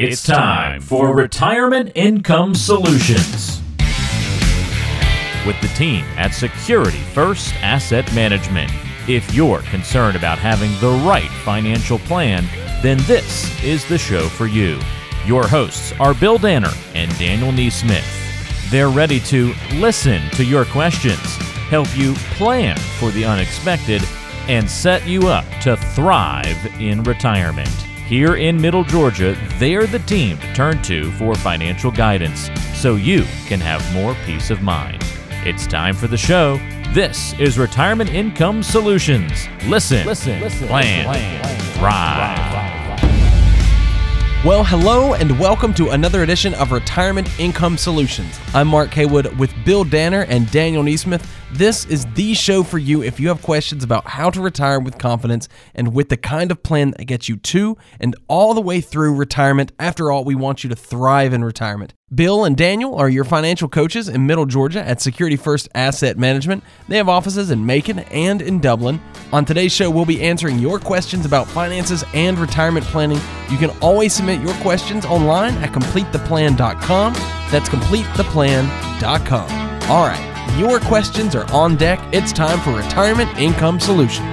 It's time for Retirement Income Solutions with the team at Security First Asset Management. If you're concerned about having the right financial plan, then this is the show for you. Your hosts are Bill Danner and Daniel Neesmith. They're ready to listen to your questions, help you plan for the unexpected, and set you up to thrive in retirement. Here in Middle Georgia, they're the team to turn to for financial guidance so you can have more peace of mind. It's time for the show. This is Retirement Income Solutions. Listen, listen, listen plan, plan, thrive. Well, hello and welcome to another edition of Retirement Income Solutions. I'm Mark Haywood with Bill Danner and Daniel Neesmith. This is the show for you if you have questions about how to retire with confidence and with the kind of plan that gets you to and all the way through retirement. After all, we want you to thrive in retirement. Bill and Daniel are your financial coaches in Middle Georgia at Security First Asset Management. They have offices in Macon and in Dublin. On today's show, we'll be answering your questions about finances and retirement planning. You can always submit your questions online at completetheplan.com. That's completetheplan.com. All right, your questions are on deck. It's time for Retirement Income Solutions.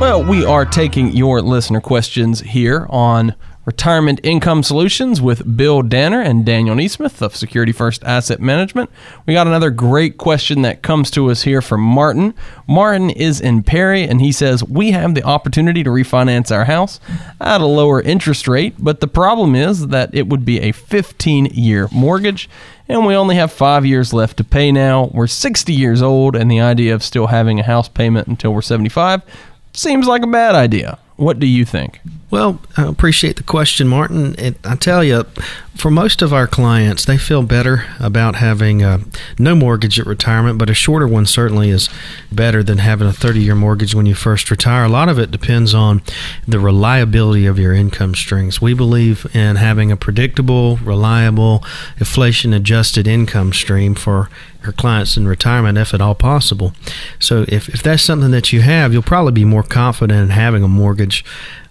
Well, we are taking your listener questions here on Retirement Income Solutions with Bill Danner and Daniel Neesmith of Security First Asset Management. We got another great question that comes to us here from Martin. Martin is in Perry and he says, We have the opportunity to refinance our house at a lower interest rate, but the problem is that it would be a 15 year mortgage and we only have five years left to pay now. We're 60 years old, and the idea of still having a house payment until we're 75 seems like a bad idea. What do you think? Well, I appreciate the question, Martin. It, I tell you, for most of our clients, they feel better about having uh, no mortgage at retirement, but a shorter one certainly is better than having a 30 year mortgage when you first retire. A lot of it depends on the reliability of your income streams. We believe in having a predictable, reliable, inflation adjusted income stream for our clients in retirement if at all possible. So if, if that's something that you have, you'll probably be more confident in having a mortgage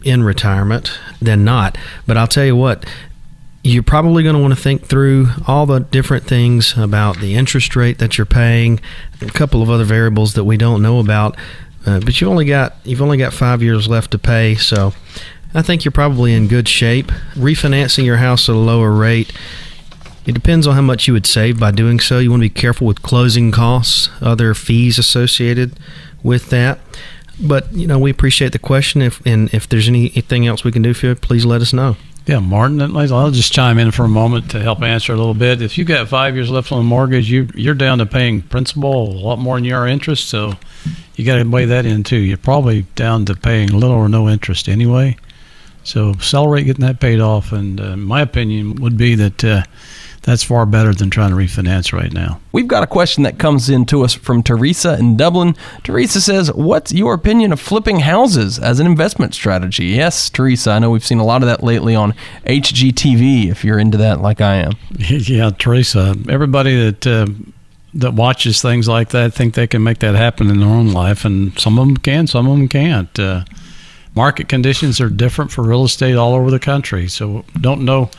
in retirement than not. But I'll tell you what, you're probably going to want to think through all the different things about the interest rate that you're paying, a couple of other variables that we don't know about. Uh, but you've only got you've only got five years left to pay, so I think you're probably in good shape. Refinancing your house at a lower rate. It depends on how much you would save by doing so. You want to be careful with closing costs, other fees associated with that. But you know, we appreciate the question. If and if there's anything else we can do for you, please let us know. Yeah, Martin, I'll just chime in for a moment to help answer a little bit. If you've got five years left on the mortgage, you you're down to paying principal a lot more than your interest, so you got to weigh that in too. You're probably down to paying little or no interest anyway. So accelerate getting that paid off, and uh, my opinion would be that. Uh, that's far better than trying to refinance right now. We've got a question that comes in to us from Teresa in Dublin. Teresa says, What's your opinion of flipping houses as an investment strategy? Yes, Teresa, I know we've seen a lot of that lately on HGTV, if you're into that like I am. yeah, Teresa, everybody that. Uh, that watches things like that think they can make that happen in their own life, and some of them can, some of them can't. Uh, market conditions are different for real estate all over the country, so don't know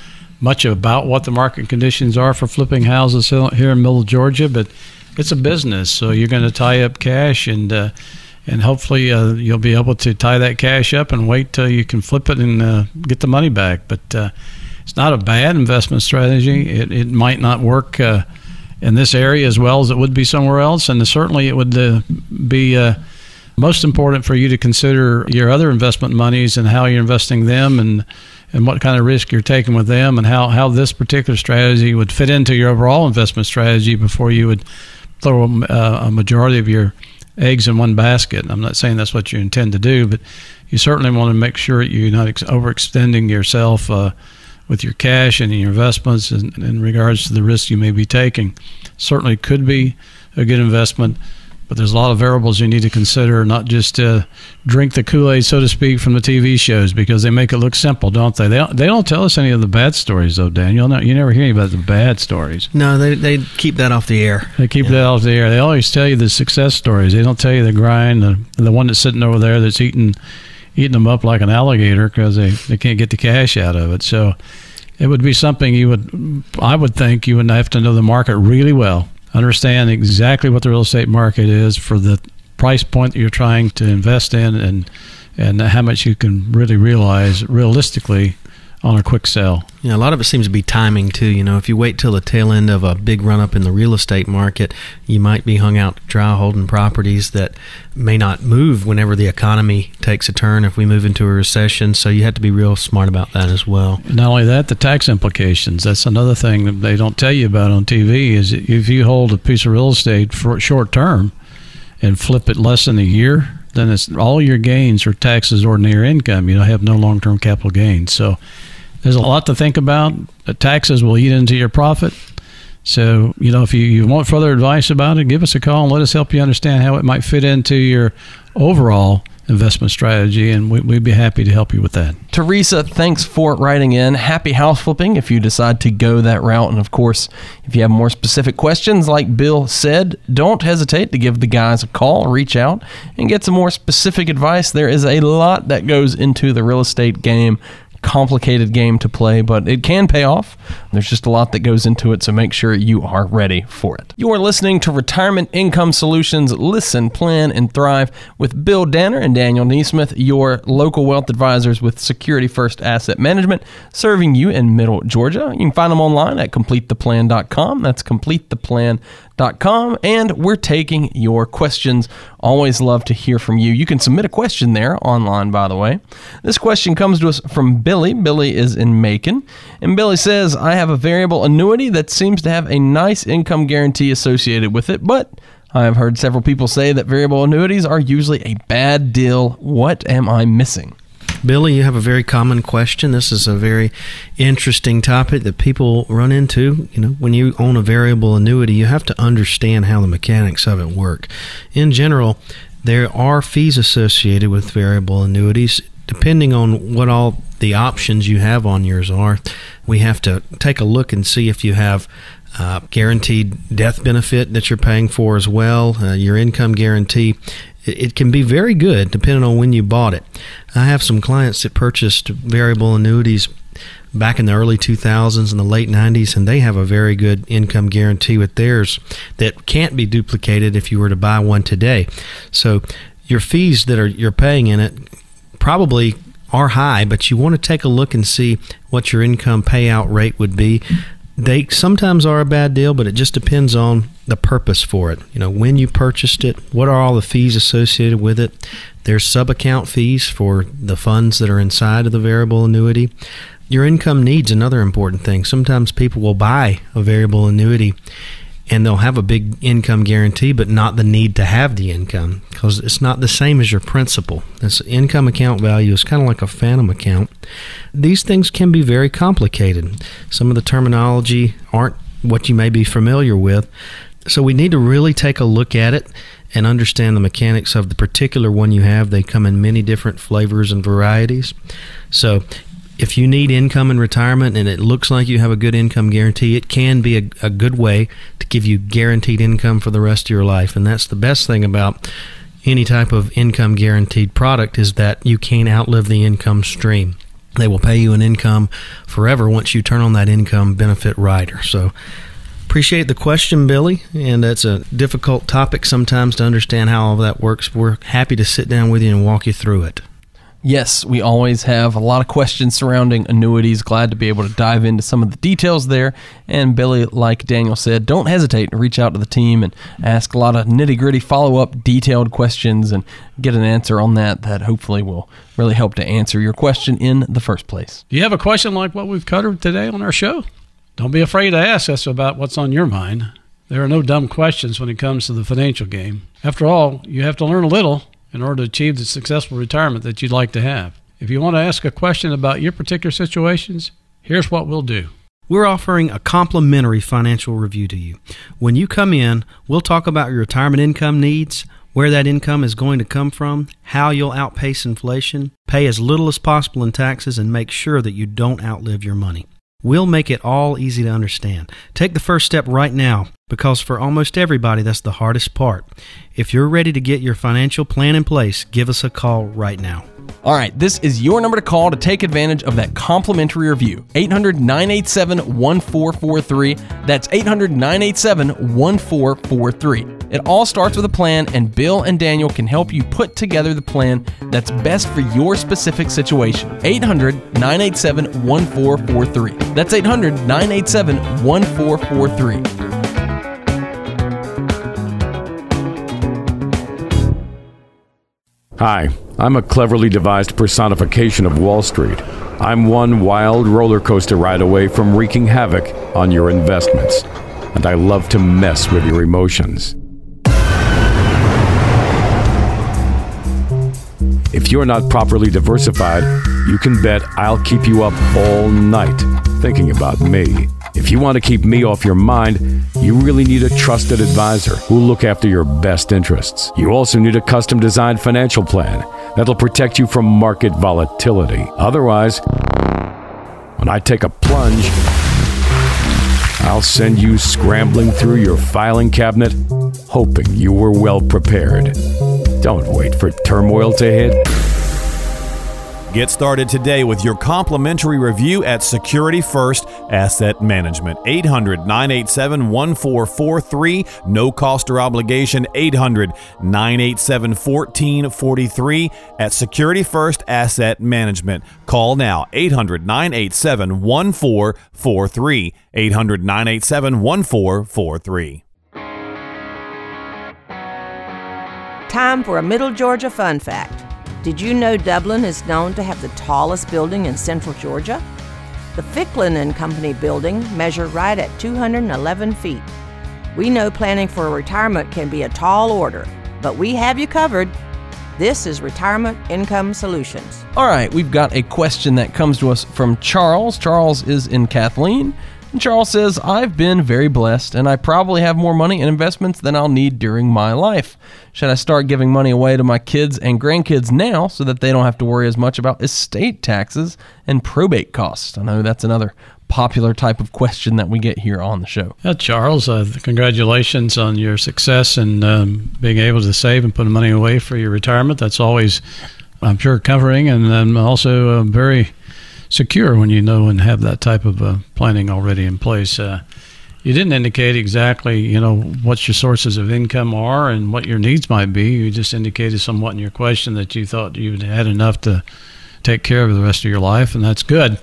much about what the market conditions are for flipping houses here in Middle Georgia, but it's a business, so you're going to tie up cash and uh, and hopefully uh, you'll be able to tie that cash up and wait till you can flip it and uh, get the money back. But uh, it's not a bad investment strategy. It it might not work uh, in this area as well as it would be somewhere else, and certainly it would uh, be most important for you to consider your other investment monies and how you're investing them and and what kind of risk you're taking with them and how, how this particular strategy would fit into your overall investment strategy before you would throw a, a majority of your eggs in one basket. I'm not saying that's what you intend to do, but you certainly want to make sure you're not ex- overextending yourself uh, with your cash and your investments in, in regards to the risk you may be taking. Certainly could be a good investment but there's a lot of variables you need to consider, not just uh, drink the Kool Aid, so to speak, from the TV shows because they make it look simple, don't they? They don't, they don't tell us any of the bad stories, though, Daniel. No, you never hear about the bad stories. No, they, they keep that off the air. They keep yeah. that off the air. They always tell you the success stories. They don't tell you the grind, the, the one that's sitting over there that's eating eating them up like an alligator because they, they can't get the cash out of it. So it would be something you would, I would think you would have to know the market really well, understand exactly what the real estate market is for the price point that you're trying to invest in and and how much you can really realize realistically on a quick sell. Yeah, a lot of it seems to be timing too. You know, if you wait till the tail end of a big run up in the real estate market, you might be hung out dry holding properties that may not move whenever the economy takes a turn if we move into a recession. So you have to be real smart about that as well. Not only that, the tax implications. That's another thing that they don't tell you about on TV is if you hold a piece of real estate for short term and flip it less than a year, then it's all your gains are taxes as ordinary income. You don't have no long term capital gains. So there's a lot to think about. The taxes will eat into your profit. So, you know, if you, you want further advice about it, give us a call and let us help you understand how it might fit into your overall investment strategy, and we, would be happy to help you with that. Teresa, thanks for writing in. Happy house flipping if you decide to go that route. And of course, if you have more specific questions, like Bill said, don't hesitate to give the guys a call, reach out, and get some more specific advice. There is a lot that goes into the real estate game complicated game to play, but it can pay off. There's just a lot that goes into it, so make sure you are ready for it. You are listening to Retirement Income Solutions Listen, Plan, and Thrive with Bill Danner and Daniel Neesmith, your local wealth advisors with Security First Asset Management, serving you in Middle Georgia. You can find them online at completetheplan.com. That's completetheplan.com and we're taking your questions. Always love to hear from you. You can submit a question there online, by the way. This question comes to us from Billy. Billy is in Macon, and Billy says, I have a variable annuity that seems to have a nice income guarantee associated with it, but I have heard several people say that variable annuities are usually a bad deal. What am I missing? Billy, you have a very common question. This is a very interesting topic that people run into. You know, when you own a variable annuity, you have to understand how the mechanics of it work. In general, there are fees associated with variable annuities. Depending on what all the options you have on yours are, we have to take a look and see if you have uh, guaranteed death benefit that you're paying for as well, uh, your income guarantee it can be very good depending on when you bought it. I have some clients that purchased variable annuities back in the early 2000s and the late 90s, and they have a very good income guarantee with theirs that can't be duplicated if you were to buy one today. So your fees that are you're paying in it probably are high, but you want to take a look and see what your income payout rate would be they sometimes are a bad deal, but it just depends on the purpose for it. You know, when you purchased it, what are all the fees associated with it? There's sub account fees for the funds that are inside of the variable annuity. Your income needs another important thing. Sometimes people will buy a variable annuity and they'll have a big income guarantee, but not the need to have the income because it's not the same as your principal. This income account value is kind of like a phantom account. These things can be very complicated. Some of the terminology aren't what you may be familiar with. So we need to really take a look at it and understand the mechanics of the particular one you have. They come in many different flavors and varieties. So if you need income in retirement and it looks like you have a good income guarantee, it can be a, a, good way to give you guaranteed income for the rest of your life. And that's the best thing about any type of income guaranteed product is that you can't outlive the income stream. They will pay you an income forever once you turn on that income benefit rider. So appreciate the question, Billy, and that's a difficult topic sometimes to understand how all that works. We're happy to sit down with you and walk you through it. Yes, we always have a lot of questions surrounding annuities. Glad to be able to dive into some of the details there. And Billy, like Daniel said, don't hesitate to reach out to the team and ask a lot of nitty gritty follow up, detailed questions and get an answer on that that hopefully will really help to answer your question in the first place. Do you have a question like what we've covered today on our show? Don't be afraid to ask us about what's on your mind. There are no dumb questions when it comes to the financial game. After all, you have to learn a little in order to achieve the successful retirement that you'd like to have. If you want to ask a question about your particular situations, here's what we'll do. We're offering a complimentary financial review to you. When you come in, we'll talk about your retirement income needs, where that income is going to come from, how you'll outpace inflation, pay as little as possible in taxes, and make sure that you don't outlive your money. We'll make it all easy to understand. Take the first step right now because for almost everybody, that's the hardest part. If you're ready to get your financial plan in place, give us a call right now. All right, this is your number to call to take advantage of that complimentary review. 800 987 1443. That's 800 987 1443. It all starts with a plan, and Bill and Daniel can help you put together the plan that's best for your specific situation. 800 987 1443. That's 800 987 1443. Hi, I'm a cleverly devised personification of Wall Street. I'm one wild roller coaster ride away from wreaking havoc on your investments, and I love to mess with your emotions. If you're not properly diversified, you can bet I'll keep you up all night thinking about me. If you want to keep me off your mind, you really need a trusted advisor who'll look after your best interests. You also need a custom designed financial plan that'll protect you from market volatility. Otherwise, when I take a plunge, I'll send you scrambling through your filing cabinet, hoping you were well prepared. Don't wait for turmoil to hit. Get started today with your complimentary review at Security First Asset Management. 800 987 1443. No cost or obligation. 800 987 1443 at Security First Asset Management. Call now 800 987 1443. 800 987 1443. Time for a Middle Georgia fun fact. Did you know Dublin is known to have the tallest building in central Georgia? The Ficklin and Company building measured right at 211 feet. We know planning for retirement can be a tall order, but we have you covered. This is Retirement Income Solutions. All right, we've got a question that comes to us from Charles. Charles is in Kathleen. And Charles says, I've been very blessed and I probably have more money and investments than I'll need during my life. Should I start giving money away to my kids and grandkids now so that they don't have to worry as much about estate taxes and probate costs? I know that's another popular type of question that we get here on the show. Yeah, Charles, uh, congratulations on your success and um, being able to save and put money away for your retirement. That's always, I'm sure, covering and um, also uh, very secure when you know and have that type of uh, planning already in place. Uh, you didn't indicate exactly, you know, what your sources of income are and what your needs might be. You just indicated somewhat in your question that you thought you had enough to take care of the rest of your life, and that's good.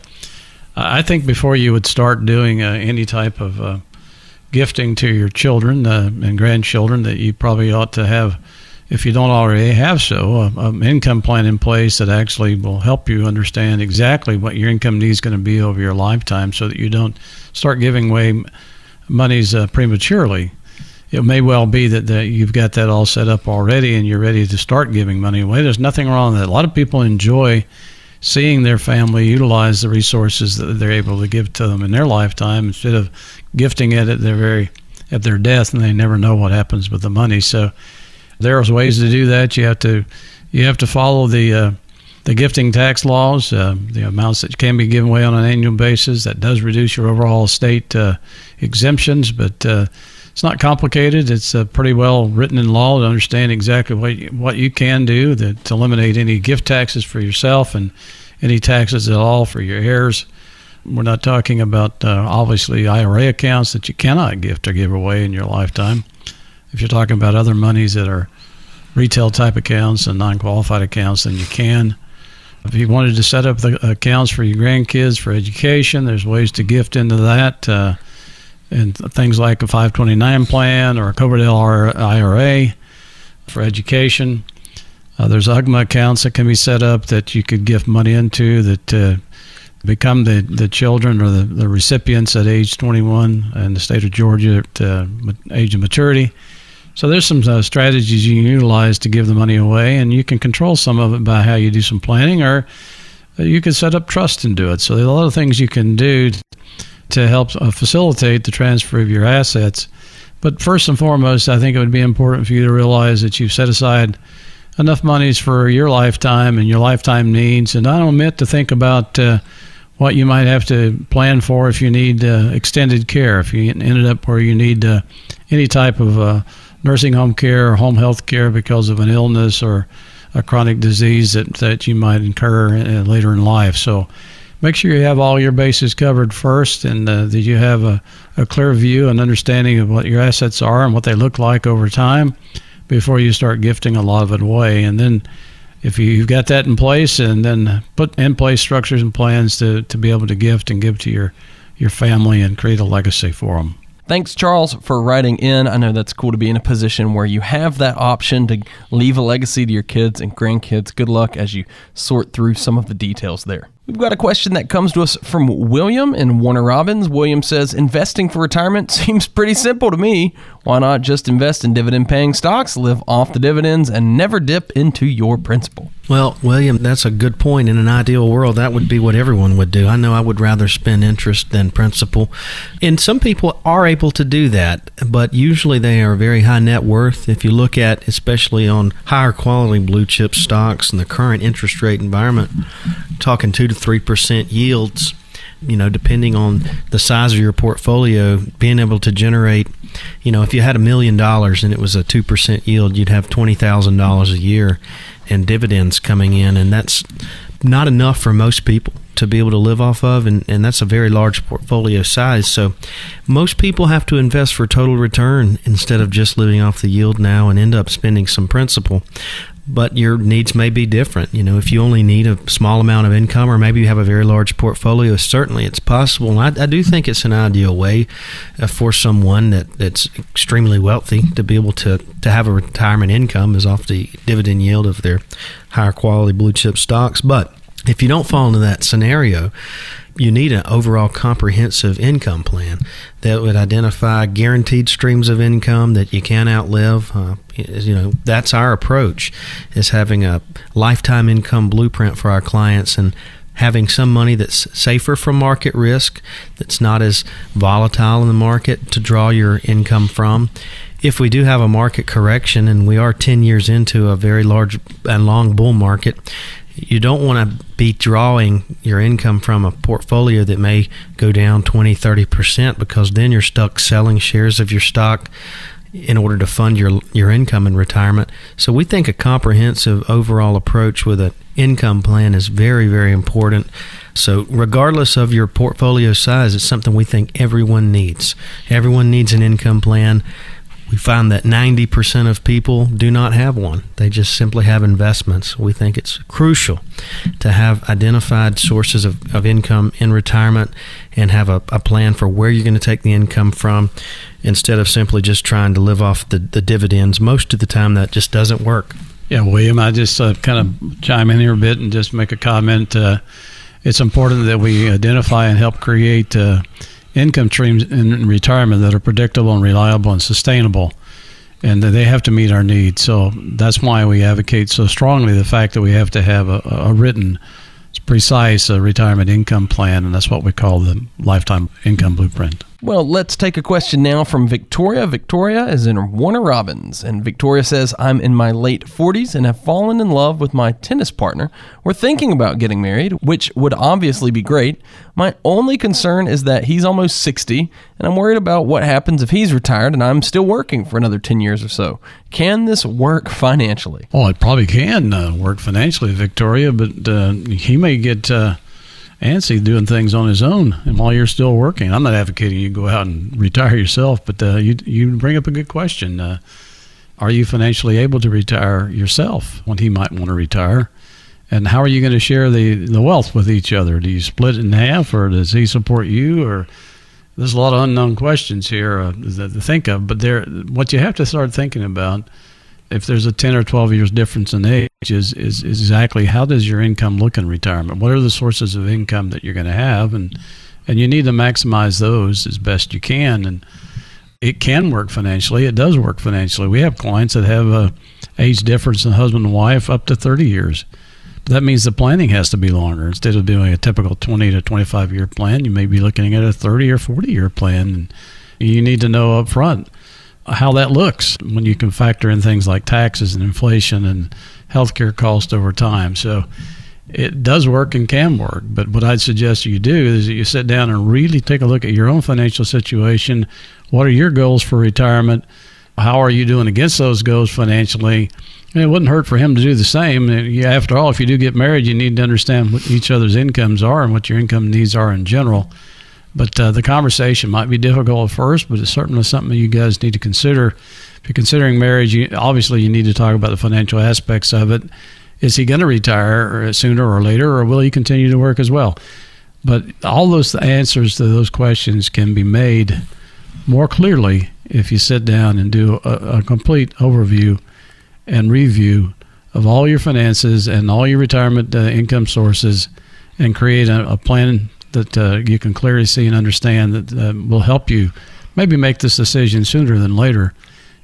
I think before you would start doing uh, any type of uh, gifting to your children uh, and grandchildren, that you probably ought to have if you don't already have so, an income plan in place that actually will help you understand exactly what your income needs going to be over your lifetime so that you don't start giving away monies uh, prematurely. It may well be that, that you've got that all set up already and you're ready to start giving money away. There's nothing wrong with that. A lot of people enjoy seeing their family utilize the resources that they're able to give to them in their lifetime instead of gifting it at their very at their death and they never know what happens with the money. So there's ways to do that. You have to you have to follow the uh, the gifting tax laws, uh, the amounts that can be given away on an annual basis. That does reduce your overall state uh, exemptions, but uh, it's not complicated. It's uh, pretty well written in law to understand exactly what you, what you can do to, to eliminate any gift taxes for yourself and any taxes at all for your heirs. We're not talking about uh, obviously IRA accounts that you cannot gift or give away in your lifetime. If you're talking about other monies that are retail type accounts and non-qualified accounts, then you can. If you wanted to set up the accounts for your grandkids for education, there's ways to gift into that. Uh, and things like a 529 plan or a Coverdell IRA for education. Uh, there's UGMA accounts that can be set up that you could gift money into that uh, become the, the children or the, the recipients at age 21 in the state of Georgia at uh, age of maturity. So there's some uh, strategies you can utilize to give the money away, and you can control some of it by how you do some planning, or you can set up trust and do it. So there's a lot of things you can do to help uh, facilitate the transfer of your assets. But first and foremost, I think it would be important for you to realize that you've set aside enough monies for your lifetime and your lifetime needs, and not omit to think about uh, what you might have to plan for if you need uh, extended care, if you ended up where you need uh, any type of uh, nursing home care or home health care because of an illness or a chronic disease that, that you might incur uh, later in life. So make sure you have all your bases covered first and uh, that you have a, a clear view and understanding of what your assets are and what they look like over time before you start gifting a lot of it away. And then if you've got that in place and then put in place structures and plans to, to be able to gift and give to your, your family and create a legacy for them. Thanks, Charles, for writing in. I know that's cool to be in a position where you have that option to leave a legacy to your kids and grandkids. Good luck as you sort through some of the details there. We've got a question that comes to us from William in Warner Robins. William says, Investing for retirement seems pretty simple to me. Why not just invest in dividend paying stocks, live off the dividends, and never dip into your principal? Well, William, that's a good point. In an ideal world, that would be what everyone would do. I know I would rather spend interest than principal. And some people are able to do that, but usually they are very high net worth. If you look at, especially on higher quality blue chip stocks in the current interest rate environment, talking two to three percent yields. You know, depending on the size of your portfolio, being able to generate, you know, if you had a million dollars and it was a two percent yield, you'd have twenty thousand dollars a year in dividends coming in, and that's not enough for most people to be able to live off of, and, and that's a very large portfolio size. So, most people have to invest for total return instead of just living off the yield now and end up spending some principal but your needs may be different. You know, if you only need a small amount of income, or maybe you have a very large portfolio, certainly it's possible. And I, I do think it's an ideal way uh, for someone that, that's extremely wealthy to be able to, to have a retirement income is off the dividend yield of their higher quality blue chip stocks. But if you don't fall into that scenario, you need an overall comprehensive income plan that would identify guaranteed streams of income that you can't outlive. Uh, you know, that's our approach is having a lifetime income blueprint for our clients and having some money that's safer from market risk, that's not as volatile in the market to draw your income from. If we do have a market correction and we are 10 years into a very large and long bull market, you don't want to be drawing your income from a portfolio that may go down 20 30% because then you're stuck selling shares of your stock in order to fund your your income in retirement. So we think a comprehensive overall approach with an income plan is very very important. So regardless of your portfolio size, it's something we think everyone needs. Everyone needs an income plan we find that 90% of people do not have one. They just simply have investments. We think it's crucial to have identified sources of, of income in retirement and have a, a plan for where you're going to take the income from instead of simply just trying to live off the, the dividends. Most of the time, that just doesn't work. Yeah, William, I just uh, kind of chime in here a bit and just make a comment. Uh, it's important that we identify and help create. Uh, income streams in retirement that are predictable and reliable and sustainable and that they have to meet our needs. So that's why we advocate so strongly the fact that we have to have a, a written, precise uh, retirement income plan, and that's what we call the lifetime income blueprint. Well, let's take a question now from Victoria. Victoria is in Warner Robins, and Victoria says, I'm in my late 40s and have fallen in love with my tennis partner. We're thinking about getting married, which would obviously be great. My only concern is that he's almost 60, and I'm worried about what happens if he's retired and I'm still working for another 10 years or so. Can this work financially? Well, it probably can uh, work financially, Victoria, but uh, he may get. Uh antsy doing things on his own and while you're still working. I'm not advocating you go out and retire yourself, but uh, you you bring up a good question. Uh, are you financially able to retire yourself when he might want to retire? And how are you going to share the, the wealth with each other? Do you split it in half, or does he support you? Or there's a lot of unknown questions here uh, to think of. But there, what you have to start thinking about if there's a 10 or 12 years difference in age is, is, exactly how does your income look in retirement? What are the sources of income that you're going to have? And and you need to maximize those as best you can. And it can work financially. It does work financially. We have clients that have a age difference in husband and wife up to 30 years. But that means the planning has to be longer. Instead of doing a typical 20 to 25 year plan you may be looking at a 30 or 40 year plan. And you need to know up front how that looks when you can factor in things like taxes and inflation and healthcare cost over time. So it does work and can work. But what I'd suggest you do is that you sit down and really take a look at your own financial situation. What are your goals for retirement? How are you doing against those goals financially? And it wouldn't hurt for him to do the same. After all, if you do get married, you need to understand what each other's incomes are and what your income needs are in general. But uh, the conversation might be difficult at first, but it's certainly something you guys need to consider. If you're considering marriage, you, obviously you need to talk about the financial aspects of it is he going to retire sooner or later, or will he continue to work as well? But all those answers to those questions can be made more clearly if you sit down and do a, a complete overview and review of all your finances and all your retirement uh, income sources and create a, a plan that uh, you can clearly see and understand that uh, will help you maybe make this decision sooner than later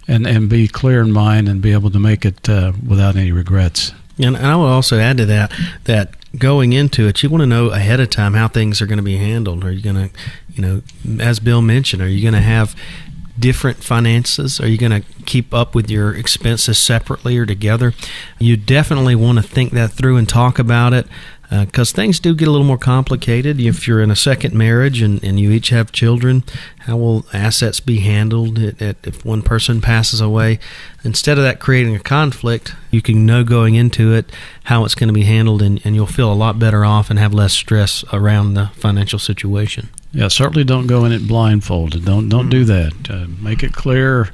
and, and be clear in mind and be able to make it uh, without any regrets. And I will also add to that that going into it, you want to know ahead of time how things are going to be handled. Are you going to, you know, as Bill mentioned, are you going to have different finances? Are you going to keep up with your expenses separately or together? You definitely want to think that through and talk about it because uh, things do get a little more complicated. If you're in a second marriage and, and you each have children, how will assets be handled if one person passes away? Instead of that creating a conflict, you can know going into it how it's going to be handled, and, and you'll feel a lot better off and have less stress around the financial situation. Yeah, certainly don't go in it blindfolded. Don't don't do that. Uh, make it clear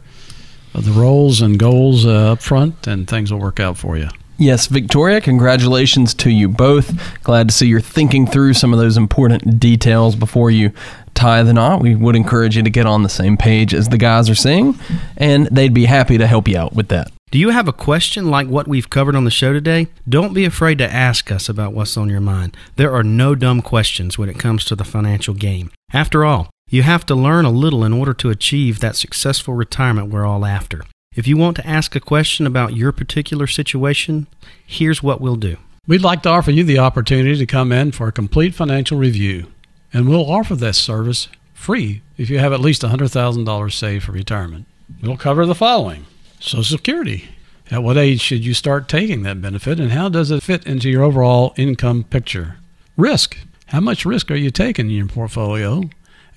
the roles and goals uh, up front, and things will work out for you. Yes, Victoria, congratulations to you both. Glad to see you're thinking through some of those important details before you tie the knot. We would encourage you to get on the same page as the guys are saying, and they'd be happy to help you out with that. Do you have a question like what we've covered on the show today? Don't be afraid to ask us about what's on your mind. There are no dumb questions when it comes to the financial game. After all, you have to learn a little in order to achieve that successful retirement we're all after. If you want to ask a question about your particular situation, here's what we'll do. We'd like to offer you the opportunity to come in for a complete financial review, and we'll offer this service free if you have at least $100,000 saved for retirement. We'll cover the following Social Security. At what age should you start taking that benefit, and how does it fit into your overall income picture? Risk. How much risk are you taking in your portfolio,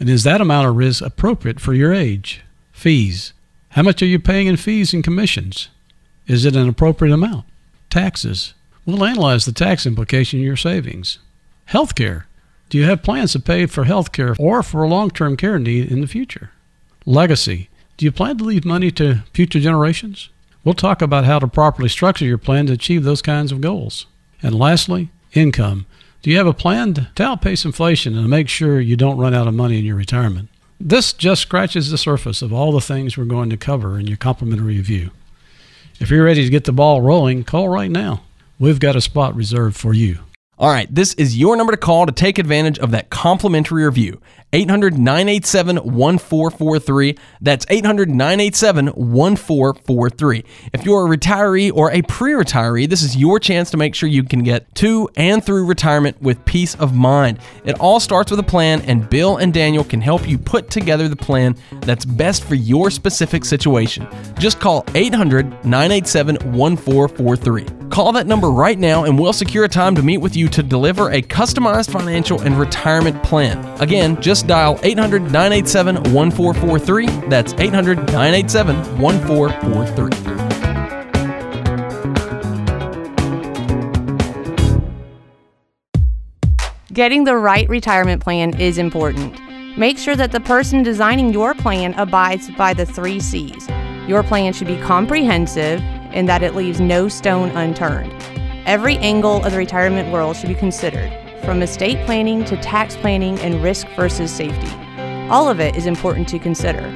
and is that amount of risk appropriate for your age? Fees. How much are you paying in fees and commissions? Is it an appropriate amount? Taxes. We'll analyze the tax implication of your savings. Healthcare. Do you have plans to pay for healthcare or for a long term care need in the future? Legacy. Do you plan to leave money to future generations? We'll talk about how to properly structure your plan to achieve those kinds of goals. And lastly, income. Do you have a plan to outpace inflation and make sure you don't run out of money in your retirement? This just scratches the surface of all the things we're going to cover in your complimentary review. If you're ready to get the ball rolling, call right now. We've got a spot reserved for you. All right, this is your number to call to take advantage of that complimentary review. 800 987 1443. That's 800 987 1443. If you're a retiree or a pre retiree, this is your chance to make sure you can get to and through retirement with peace of mind. It all starts with a plan, and Bill and Daniel can help you put together the plan that's best for your specific situation. Just call 800 987 1443. Call that number right now, and we'll secure a time to meet with you to deliver a customized financial and retirement plan. Again, just dial 800 987 1443. That's 800 987 1443. Getting the right retirement plan is important. Make sure that the person designing your plan abides by the three C's. Your plan should be comprehensive and that it leaves no stone unturned. Every angle of the retirement world should be considered from estate planning to tax planning and risk versus safety. All of it is important to consider.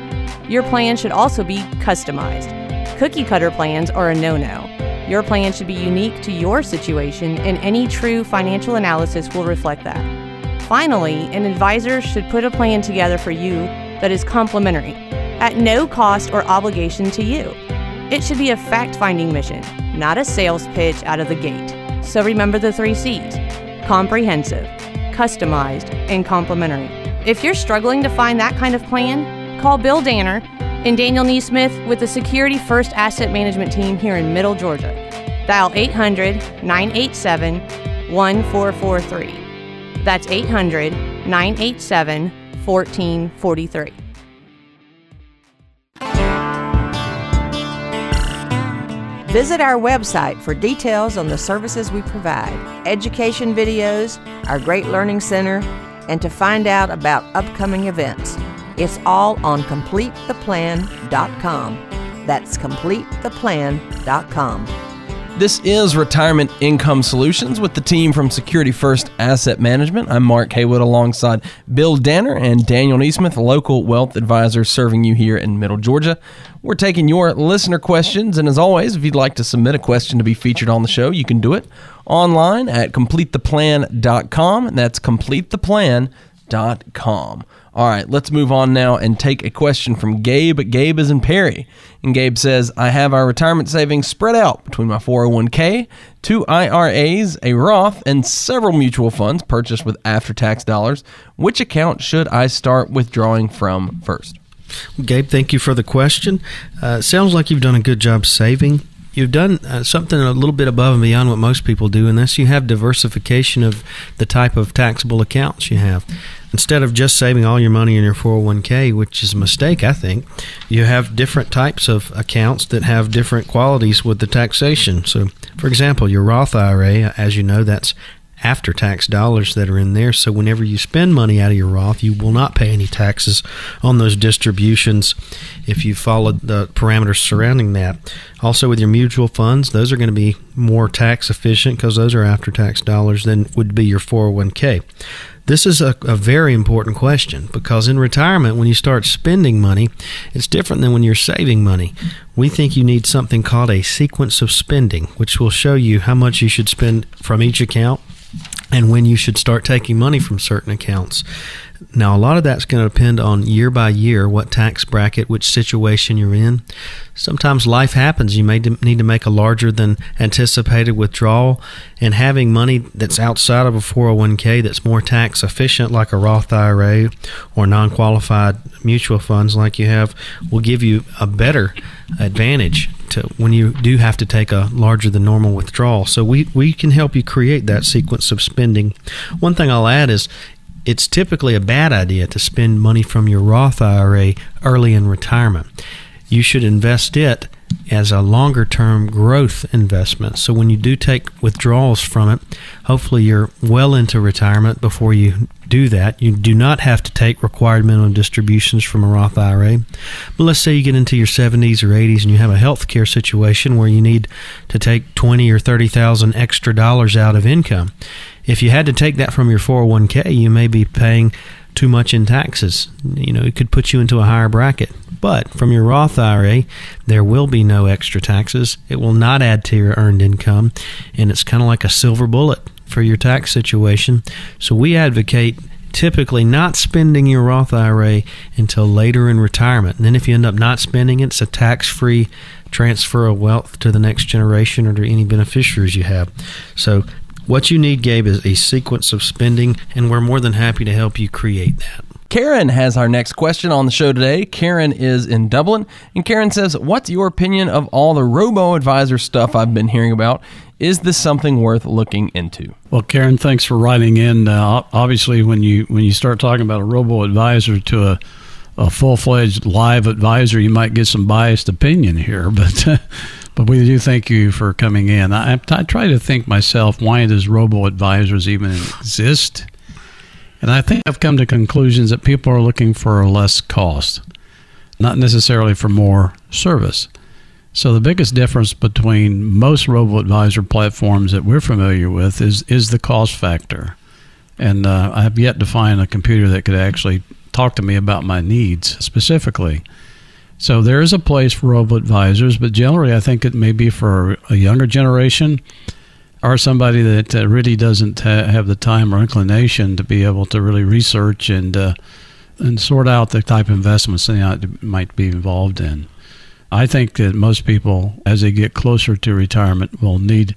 Your plan should also be customized. Cookie cutter plans are a no no. Your plan should be unique to your situation, and any true financial analysis will reflect that. Finally, an advisor should put a plan together for you that is complimentary, at no cost or obligation to you. It should be a fact finding mission, not a sales pitch out of the gate. So remember the three C's comprehensive, customized, and complimentary. If you're struggling to find that kind of plan, call Bill Danner and Daniel Neesmith with the Security First Asset Management Team here in Middle Georgia. Dial 800 987 1443. That's 800 987 1443. Visit our website for details on the services we provide, education videos, our great learning center, and to find out about upcoming events. It's all on CompleteThePlan.com. That's CompleteThePlan.com. This is Retirement Income Solutions with the team from Security First Asset Management. I'm Mark Haywood alongside Bill Danner and Daniel Neesmith, local wealth advisors serving you here in Middle Georgia. We're taking your listener questions, and as always, if you'd like to submit a question to be featured on the show, you can do it online at CompleteThePlan.com, and that's CompleteThePlan.com. All right, let's move on now and take a question from Gabe. Gabe is in Perry. And Gabe says, I have our retirement savings spread out between my 401k, two IRAs, a Roth, and several mutual funds purchased with after tax dollars. Which account should I start withdrawing from first? Gabe, thank you for the question. Uh, sounds like you've done a good job saving. You've done uh, something a little bit above and beyond what most people do, and that's you have diversification of the type of taxable accounts you have instead of just saving all your money in your 401k, which is a mistake, I think, you have different types of accounts that have different qualities with the taxation. So, for example, your Roth IRA, as you know, that's after tax dollars that are in there. So, whenever you spend money out of your Roth, you will not pay any taxes on those distributions if you follow the parameters surrounding that. Also, with your mutual funds, those are going to be more tax efficient because those are after tax dollars than would be your 401k. This is a, a, very important question because in retirement, when you start spending money, it's different than when you're saving money. We think you need something called a sequence of spending, which will show you how much you should spend from each account and when you should start taking money from certain accounts. Now, a lot of that's going to depend on year by year what tax bracket, which situation you're in. Sometimes life happens. You may need to make a larger than anticipated withdrawal, and having money that's outside of a 401k that's more tax efficient, like a Roth IRA or non qualified mutual funds like you have, will give you a better advantage to when you do have to take a larger than normal withdrawal. So we, we can help you create that sequence of spending. One thing I'll add is it's typically a bad idea to spend money from your Roth IRA early in retirement. You should invest it as a longer term growth investment. So when you do take withdrawals from it, hopefully you're well into retirement before you do that. You do not have to take required minimum distributions from a Roth IRA. But let's say you get into your 70s or 80s and you have a health care situation where you need to take 20 or 30,000 extra dollars out of income. If you had to take that from your 401k, you may be paying too much in taxes. You know, it could put you into a higher bracket. But from your Roth IRA, there will be no extra taxes. It will not add to your earned income, and it's kind of like a silver bullet for your tax situation. So we advocate typically not spending your Roth IRA until later in retirement. And then if you end up not spending it, it's a tax free transfer of wealth to the next generation or to any beneficiaries you have. So what you need, Gabe, is a sequence of spending, and we're more than happy to help you create that. Karen has our next question on the show today. Karen is in Dublin, and Karen says, What's your opinion of all the robo advisor stuff I've been hearing about? Is this something worth looking into? Well, Karen, thanks for writing in. Uh, obviously, when you when you start talking about a robo advisor to a, a full fledged live advisor, you might get some biased opinion here, but. But we do thank you for coming in. I, I try to think myself, why does robo advisors even exist? And I think I've come to conclusions that people are looking for less cost, not necessarily for more service. So the biggest difference between most robo advisor platforms that we're familiar with is is the cost factor. And uh, I have yet to find a computer that could actually talk to me about my needs specifically. So there is a place for robo advisors, but generally, I think it may be for a younger generation or somebody that uh, really doesn't ha- have the time or inclination to be able to really research and uh, and sort out the type of investments they might be involved in. I think that most people, as they get closer to retirement, will need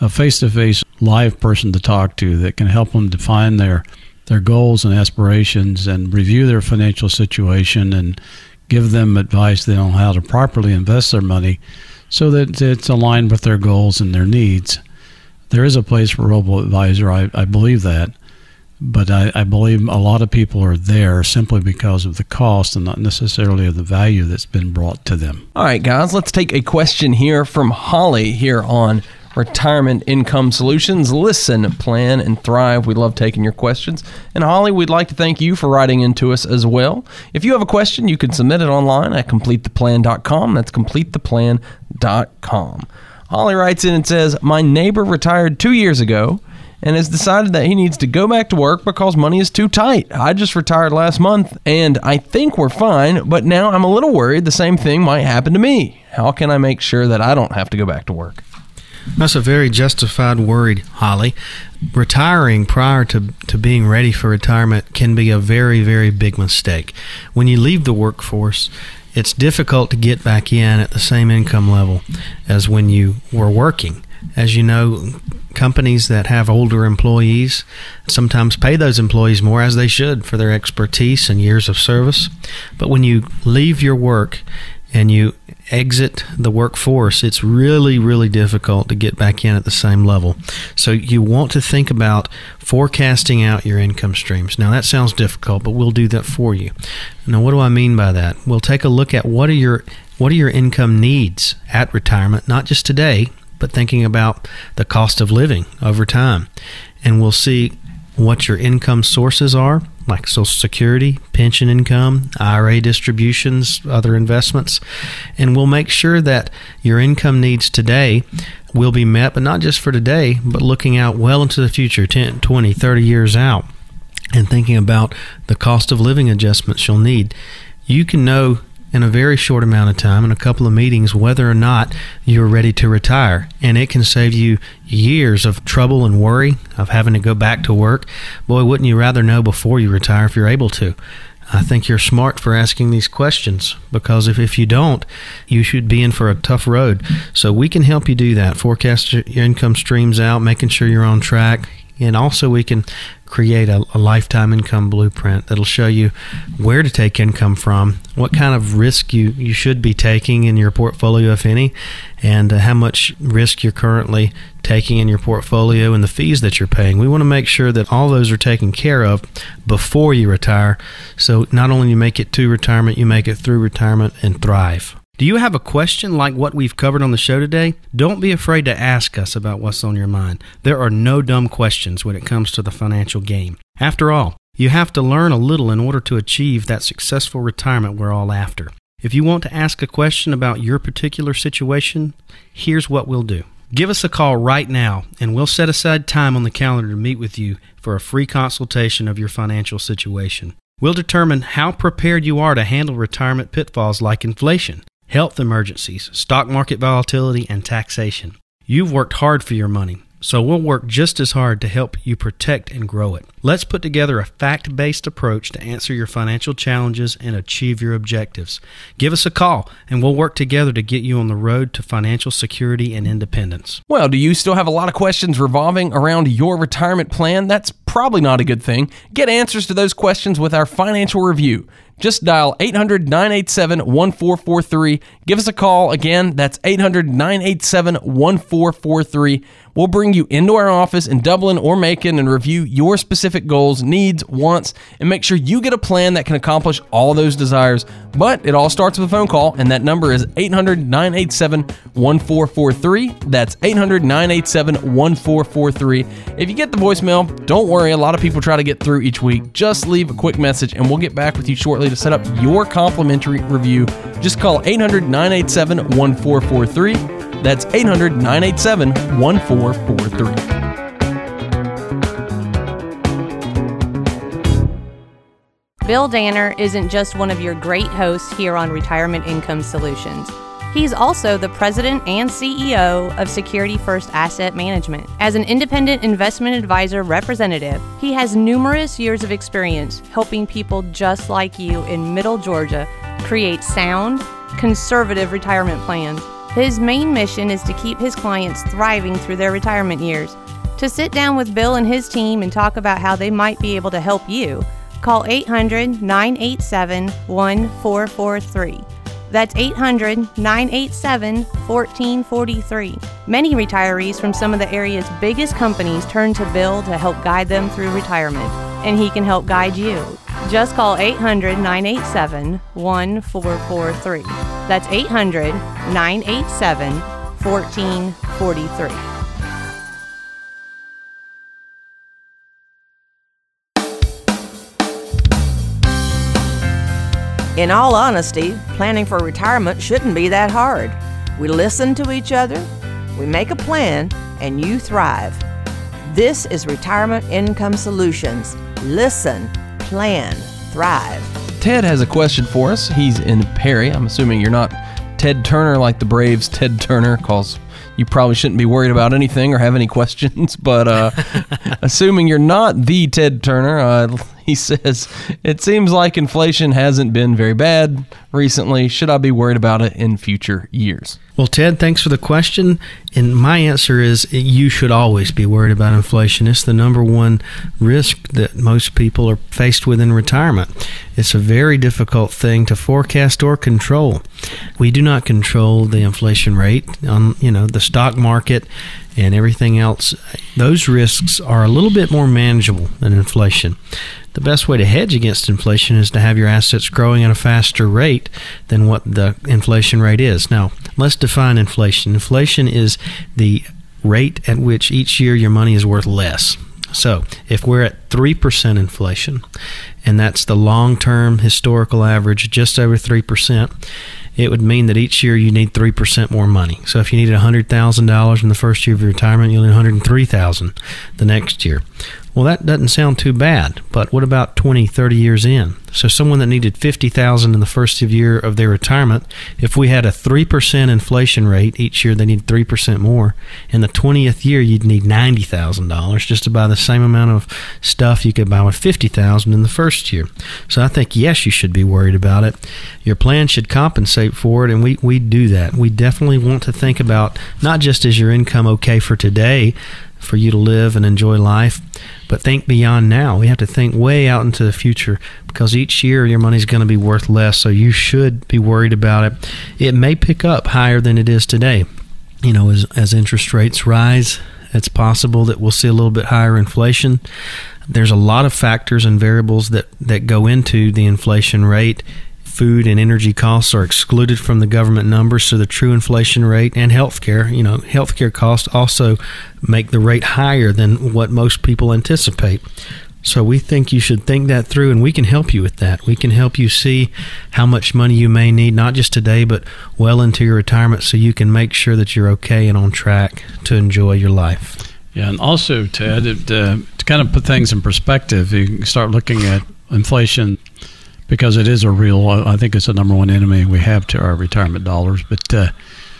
a face-to-face live person to talk to that can help them define their their goals and aspirations and review their financial situation and give them advice then on how to properly invest their money so that it's aligned with their goals and their needs. there is a place for robo advisor. I, I believe that. But I, I believe a lot of people are there simply because of the cost and not necessarily of the value that's been brought to them. All right, guys, let's take a question here from Holly here on Retirement Income Solutions. Listen, plan, and thrive. We love taking your questions. And Holly, we'd like to thank you for writing into us as well. If you have a question, you can submit it online at completetheplan.com. That's completetheplan.com. Holly writes in and says, My neighbor retired two years ago and has decided that he needs to go back to work because money is too tight. I just retired last month and I think we're fine, but now I'm a little worried the same thing might happen to me. How can I make sure that I don't have to go back to work? That's a very justified worry, Holly. Retiring prior to, to being ready for retirement can be a very, very big mistake. When you leave the workforce, it's difficult to get back in at the same income level as when you were working. As you know, companies that have older employees sometimes pay those employees more as they should for their expertise and years of service. But when you leave your work and you exit the workforce, it's really, really difficult to get back in at the same level. So you want to think about forecasting out your income streams. Now that sounds difficult, but we'll do that for you. Now what do I mean by that? We'll take a look at what are your what are your income needs at retirement, not just today, but thinking about the cost of living over time. And we'll see what your income sources are, like Social Security, pension income, IRA distributions, other investments. And we'll make sure that your income needs today will be met, but not just for today, but looking out well into the future 10, 20, 30 years out and thinking about the cost of living adjustments you'll need. You can know in a very short amount of time in a couple of meetings whether or not you're ready to retire. And it can save you years of trouble and worry of having to go back to work. Boy, wouldn't you rather know before you retire if you're able to? I think you're smart for asking these questions because if, if you don't, you should be in for a tough road. So we can help you do that. Forecast your income streams out, making sure you're on track. And also, we can create a, a, lifetime income blueprint that'll show you where to take income from, what kind of risk you, you should be taking in your portfolio, if any, and uh, how much risk you're currently taking in your portfolio and the fees that you're paying. We want to make sure that all those are taken care of before you retire. So not only you make it to retirement, you make it through retirement and thrive. Do you have a question like what we've covered on the show today? Don't be afraid to ask us about what's on your mind. There are no dumb questions when it comes to the financial game. After all, you have to learn a little in order to achieve that successful retirement we're all after. If you want to ask a question about your particular situation, here's what we'll do. Give us a call right now, and we'll set aside time on the calendar to meet with you for a free consultation of your financial situation. We'll determine how prepared you are to handle retirement pitfalls like inflation health emergencies, stock market volatility, and taxation. You've worked hard for your money, so we'll work just as hard to help you protect and grow it. Let's put together a fact based approach to answer your financial challenges and achieve your objectives. Give us a call, and we'll work together to get you on the road to financial security and independence. Well, do you still have a lot of questions revolving around your retirement plan? That's probably not a good thing. Get answers to those questions with our financial review. Just dial 800 987 1443. Give us a call. Again, that's 800 987 1443. We'll bring you into our office in Dublin or Macon and review your specific goals, needs, wants, and make sure you get a plan that can accomplish all those desires. But it all starts with a phone call, and that number is 800 987 1443. That's 800 987 1443. If you get the voicemail, don't worry, a lot of people try to get through each week. Just leave a quick message, and we'll get back with you shortly to set up your complimentary review. Just call 800 987 1443. That's 800 987 1443. Bill Danner isn't just one of your great hosts here on Retirement Income Solutions. He's also the president and CEO of Security First Asset Management. As an independent investment advisor representative, he has numerous years of experience helping people just like you in Middle Georgia create sound, conservative retirement plans his main mission is to keep his clients thriving through their retirement years. To sit down with Bill and his team and talk about how they might be able to help you, call 800 987 1443. That's 800 987 1443. Many retirees from some of the area's biggest companies turn to Bill to help guide them through retirement, and he can help guide you. Just call 800 987 1443. That's 800 987 1443. In all honesty, planning for retirement shouldn't be that hard. We listen to each other, we make a plan, and you thrive. This is Retirement Income Solutions. Listen, plan, thrive. Ted has a question for us. He's in Perry. I'm assuming you're not Ted Turner like the Braves Ted Turner, calls you probably shouldn't be worried about anything or have any questions. But uh, assuming you're not the Ted Turner, uh, he says, It seems like inflation hasn't been very bad recently. Should I be worried about it in future years? Well, Ted, thanks for the question. And my answer is you should always be worried about inflation. It's the number one risk that most people are faced with in retirement. It's a very difficult thing to forecast or control. We do not control the inflation rate on, you know, the stock market and everything else. Those risks are a little bit more manageable than inflation. The best way to hedge against inflation is to have your assets growing at a faster rate than what the inflation rate is. Now, let's define inflation. Inflation is the rate at which each year your money is worth less. So, if we're at 3% inflation, and that's the long term historical average, just over 3%, it would mean that each year you need 3% more money. So if you needed $100,000 in the first year of your retirement, you'll need 103,000 the next year. Well, that doesn't sound too bad, but what about 20, 30 years in? So someone that needed 50,000 in the first year of their retirement, if we had a 3% inflation rate, each year they need 3% more. In the 20th year, you'd need $90,000 just to buy the same amount of stuff you could buy with 50,000 in the first year. So I think yes, you should be worried about it. Your plan should compensate for it and we we do that. We definitely want to think about not just is your income okay for today, for you to live and enjoy life, but think beyond now. We have to think way out into the future because each year your money is going to be worth less, so you should be worried about it. It may pick up higher than it is today. You know, as, as interest rates rise, it's possible that we'll see a little bit higher inflation. There's a lot of factors and variables that, that go into the inflation rate food and energy costs are excluded from the government numbers, so the true inflation rate and healthcare, you know, healthcare costs also make the rate higher than what most people anticipate. So we think you should think that through, and we can help you with that. We can help you see how much money you may need, not just today, but well into your retirement, so you can make sure that you're okay and on track to enjoy your life. Yeah, and also, Ted, it, uh, to kind of put things in perspective, you start looking at inflation because it is a real. I think it's the number one enemy we have to our retirement dollars. But uh,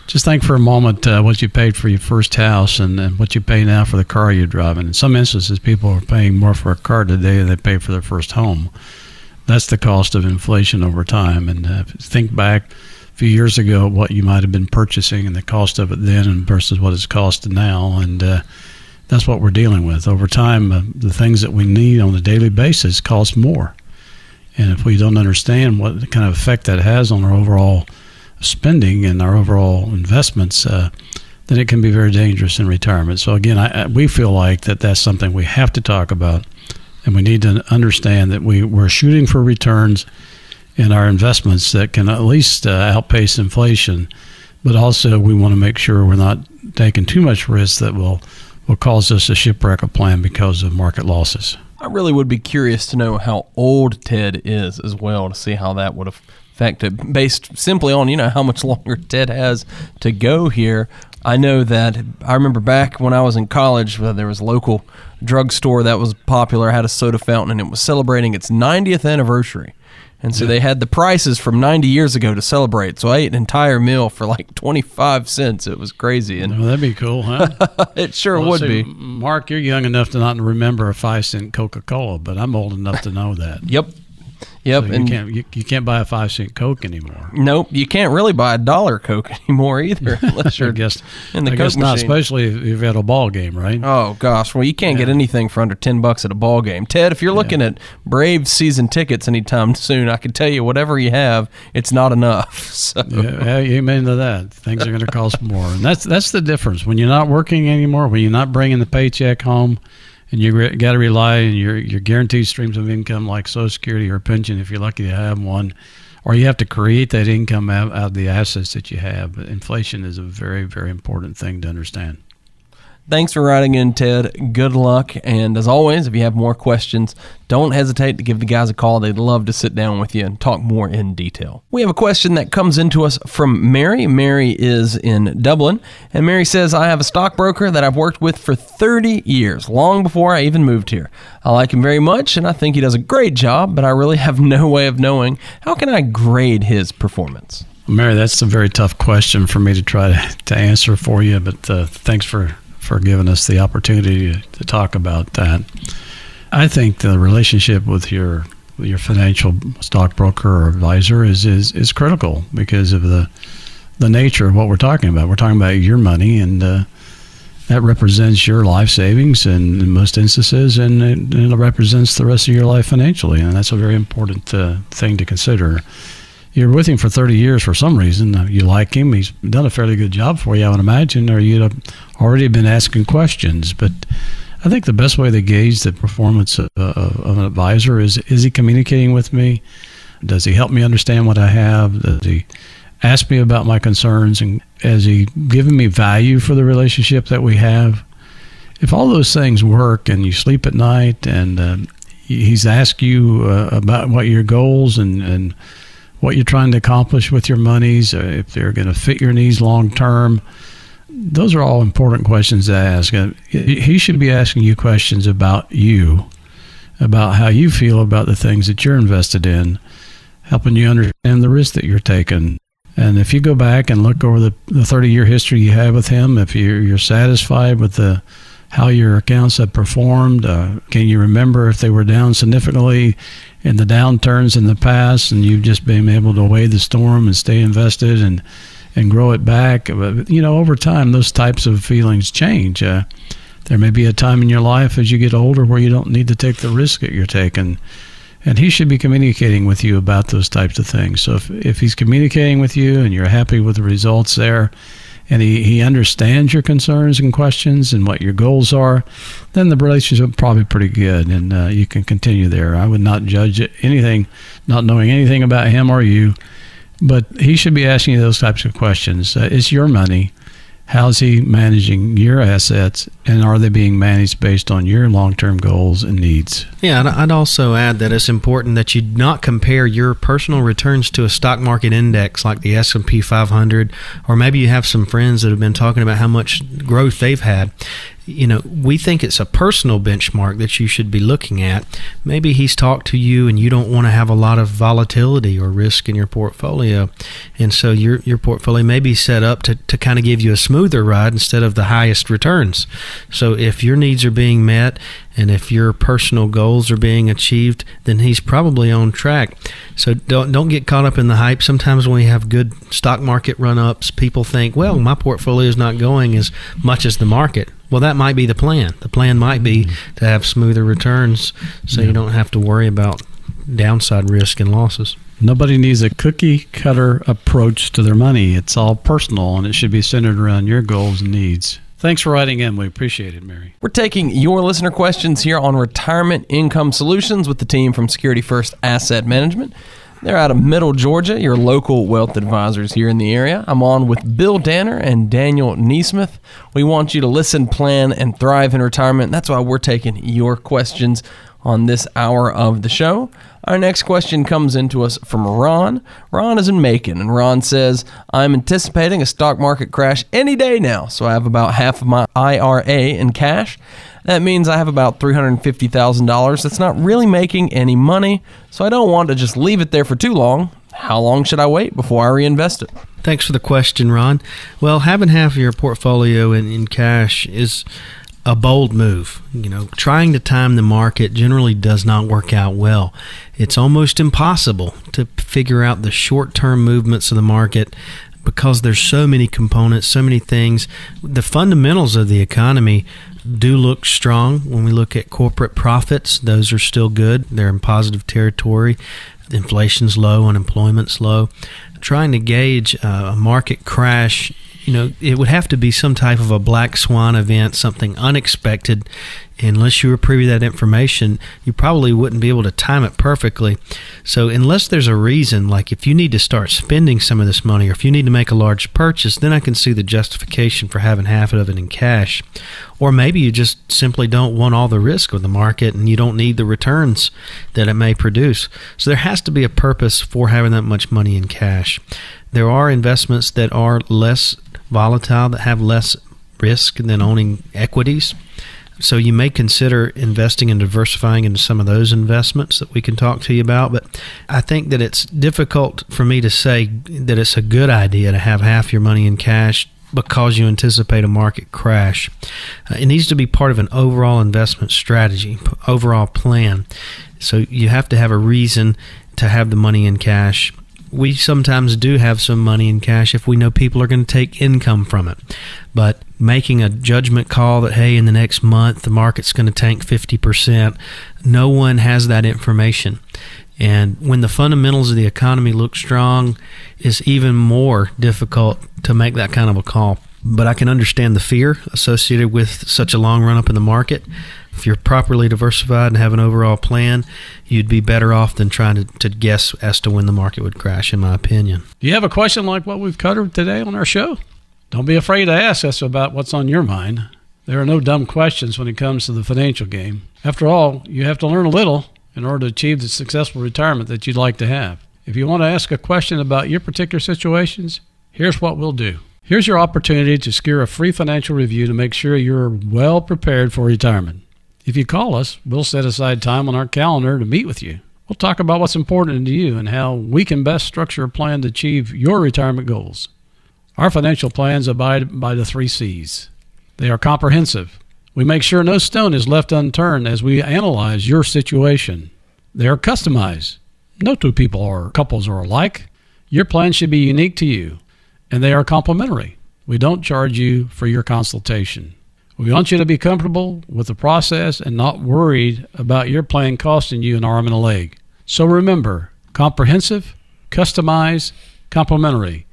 just think for a moment uh, what you paid for your first house and, and, what you pay now for the car you're driving. In some instances, people are paying more for a car today than they pay for their first home. That's the cost of inflation over time. And uh, think back a few years ago what you might have been purchasing and the cost of it then and versus what it's cost now. And uh, that's what we're dealing with. Over time, uh, the things that we need on a daily basis cost more. And if we don't understand what kind of effect that has on our overall spending and our overall investments, uh, then it can be very dangerous in retirement. So again, I, we feel like that that's something we have to talk about, and we need to understand that we we're shooting for returns in our investments that can at least uh, outpace inflation, but also we want to make sure we're not taking too much risk that will will cause us a shipwreck a plan because of market losses. I really would be curious to know how old Ted is as well to see how that would affect it based simply on, you know, how much longer Ted has to go here. I know that I remember back when I was in college, uh, there was a local drugstore that was popular, had a soda fountain, and it was celebrating its 90th anniversary. And so they had the prices from 90 years ago to celebrate. So I ate an entire meal for like 25 cents. It was crazy. And well, that'd be cool, huh? it sure well, would see, be. Mark, you're young enough to not remember a five cent Coca Cola, but I'm old enough to know that. yep. Yep, So you and can't you, you can't buy a five cent Coke anymore. nope, you can't really buy a dollar Coke anymore either, unless you're guess in the I Coke guess not, especially if you've had a ball game, right? Oh gosh, well you can't get anything for under ten bucks at a ball game. Ted, if you're looking at Braves season tickets anytime soon, I can tell you whatever you have, it's not enough. So Yeah, yeah, amen to that. Things are going to cost more, and that's that's the difference. When you're not working anymore, when you're not bringing the paycheck home, and you re- got to rely on your your guaranteed streams of income like Social Security or pension, if you're lucky to have one, or you have to create that income out, out of the assets that you have. But inflation is a very very important thing to understand. Thanks for writing in, Ted. Good luck. And as always, if you have more questions, don't hesitate to give the guys a call. They'd love to sit down with you and talk more in detail. We have a question that comes into us from Mary. Mary is in Dublin. And Mary says, I have a stockbroker that I've worked with for 30 years, long before I even moved here. I like him very much and I think he does a great job, but I really have no way of knowing how can I grade his performance. Mary, that's a very tough question for me to try to, to answer for you, but uh, thanks for, for giving us the opportunity to, talk about that. I think the relationship with your with your financial stockbroker or advisor is, is, is critical because of the the nature of what we're talking about. We're talking about your money, and uh, that represents your life savings in, in most instances, and it, and it represents the rest of your life financially, and that's a very important uh, thing to consider you're with him for 30 years for some reason. uh, You like him. He's done a fairly good job for you, I would imagine, or you'd have already been asking questions. But I think the best way to gauge the performance of, of an advisor is is he communicating with me? Does he help me understand what I have? Does he ask me about my concerns? And has he given me value for the relationship that we have? If all those things work and you sleep at night and uh, he's asked you uh, about what your goals and, and what you're trying to accomplish with your monies, uh, if they're going to fit your needs long term. Those are all important questions to ask. Uh, He should be asking you questions about you, about how you feel about the things that you're invested in, helping you understand the risk that you're taking. And if you go back and look over the, the 30 year history you have with him, if you're, you're satisfied with the how your accounts have performed, uh, can you remember if they were down significantly in the downturns in the past, and you've just been able to weather the storm and stay invested and and grow it back? But, you know, over time, those types of feelings change. Uh, there may be a time in your life as you get older where you don't need to take the risk that you're taking. And he should be communicating with you about those types of things. So if, if he's communicating with you and you're happy with the results there, and he, he understands your concerns and questions and what your goals are, then the relationship is probably pretty good and uh, you can continue there. I would not judge anything, not knowing anything about him or you, but he should be asking you those types of questions. Uh, it's your money. How's he managing your assets, and are they being managed based on your long-term goals and needs? Yeah, and I'd also add that it's important that you not compare your personal returns to a stock market index like the S&P 500 or maybe you have some friends that have been talking about how much growth they've had. You know, we think it's a personal benchmark that you should be looking at. Maybe he's talked to you and you don't want to have a lot of volatility or risk in your portfolio. And so your your portfolio may be set up to, to kind of give you a smoother ride instead of the highest returns. So if your needs are being met and if your personal goals are being achieved, then he's probably on track. So don't don't get caught up in the hype. Sometimes when we have good stock market run ups, people think, well, my portfolio is not going as much as the market. Well, that might be the plan. The plan might be hmm. to have smoother returns, so you don't have to worry about downside risk and losses. Nobody needs a cookie cutter approach to their money. It's all personal and it should be centered around your goals and needs. Thanks for writing in. We appreciate it, Mary. We're taking your listener questions here on Retirement Income Solutions with the team from Security First Asset Management. They're out of Middle Georgia, your local wealth advisors here in the area. I'm on with Bill Danner and Daniel Neesmith. We want you to listen, plan, and thrive in retirement. That's why we're taking your questions on this hour of the show. Our next question comes into us from Ron. Ron is in Macon, and Ron says, I'm anticipating a stock market crash any day now, so I have about half of my IRA in cash. That means I have about $350,000 that's not really making any money, so I don't want to just leave it there for too long. How long should I wait before I reinvest it? Thanks for the question, Ron. Well, having half of your portfolio in, in cash is a bold move. You know, trying to time the market generally does not work out well. It's almost impossible to figure out the short term movements of the market because there's so many components, so many things. The fundamentals of the economy do look strong when we look at corporate profits. Those are still good, they're in positive territory. Inflation's low, unemployment's low. Trying to gauge uh, a market crash you know, it would have to be some type of a black swan event, something unexpected. Unless you were privy to that information, you probably wouldn't be able to time it perfectly. So, unless there's a reason, like if you need to start spending some of this money or if you need to make a large purchase, then I can see the justification for having half of it in cash. Or maybe you just simply don't want all the risk of the market and you don't need the returns that it may produce. So, there has to be a purpose for having that much money in cash. There are investments that are less volatile, that have less risk than owning equities. So you may consider investing and diversifying into some of those investments that we can talk to you about. But I think that it's difficult for me to say that it's a good idea to have half your money in cash because you anticipate a market crash. Uh, it needs to be part of an overall investment strategy, overall plan. So you have to have a reason to have the money in cash we sometimes do have some money in cash if we know people are going to take income from it. But making a judgment call that, hey, in the next month the market's going to tank 50%, no one has that information. And when the fundamentals of the economy look strong, it's even more difficult to make that kind of a call. But I can understand the fear associated with such a long run up in the market. If you're properly diversified and have an overall plan, you'd be better off than trying to, to guess as to when the market would crash, in my opinion. Do you have a question like what we've covered today on our show? Don't be afraid to ask us about what's on your mind. There are no dumb questions when it comes to the financial game. After all, you have to learn a little in order to achieve the successful retirement that you'd like to have. If you want to ask a question about your particular situations, here's what we'll do. Here's your opportunity to secure a free financial review to make sure you're well prepared for retirement. If you call us, we'll set aside time on our calendar to meet with you. We'll talk about what's important to you and how we can best structure a plan to achieve your retirement goals. Our financial plans abide by the three C's. They are comprehensive. We make sure no stone is left unturned as we analyze your situation. They are customized. No two people or couples are alike. Your plan should be unique to you, and they are complimentary. We don't charge you for your consultation. We want you to be comfortable with the process and not worried about your plan costing you an arm and a leg. So remember comprehensive, customized, complimentary.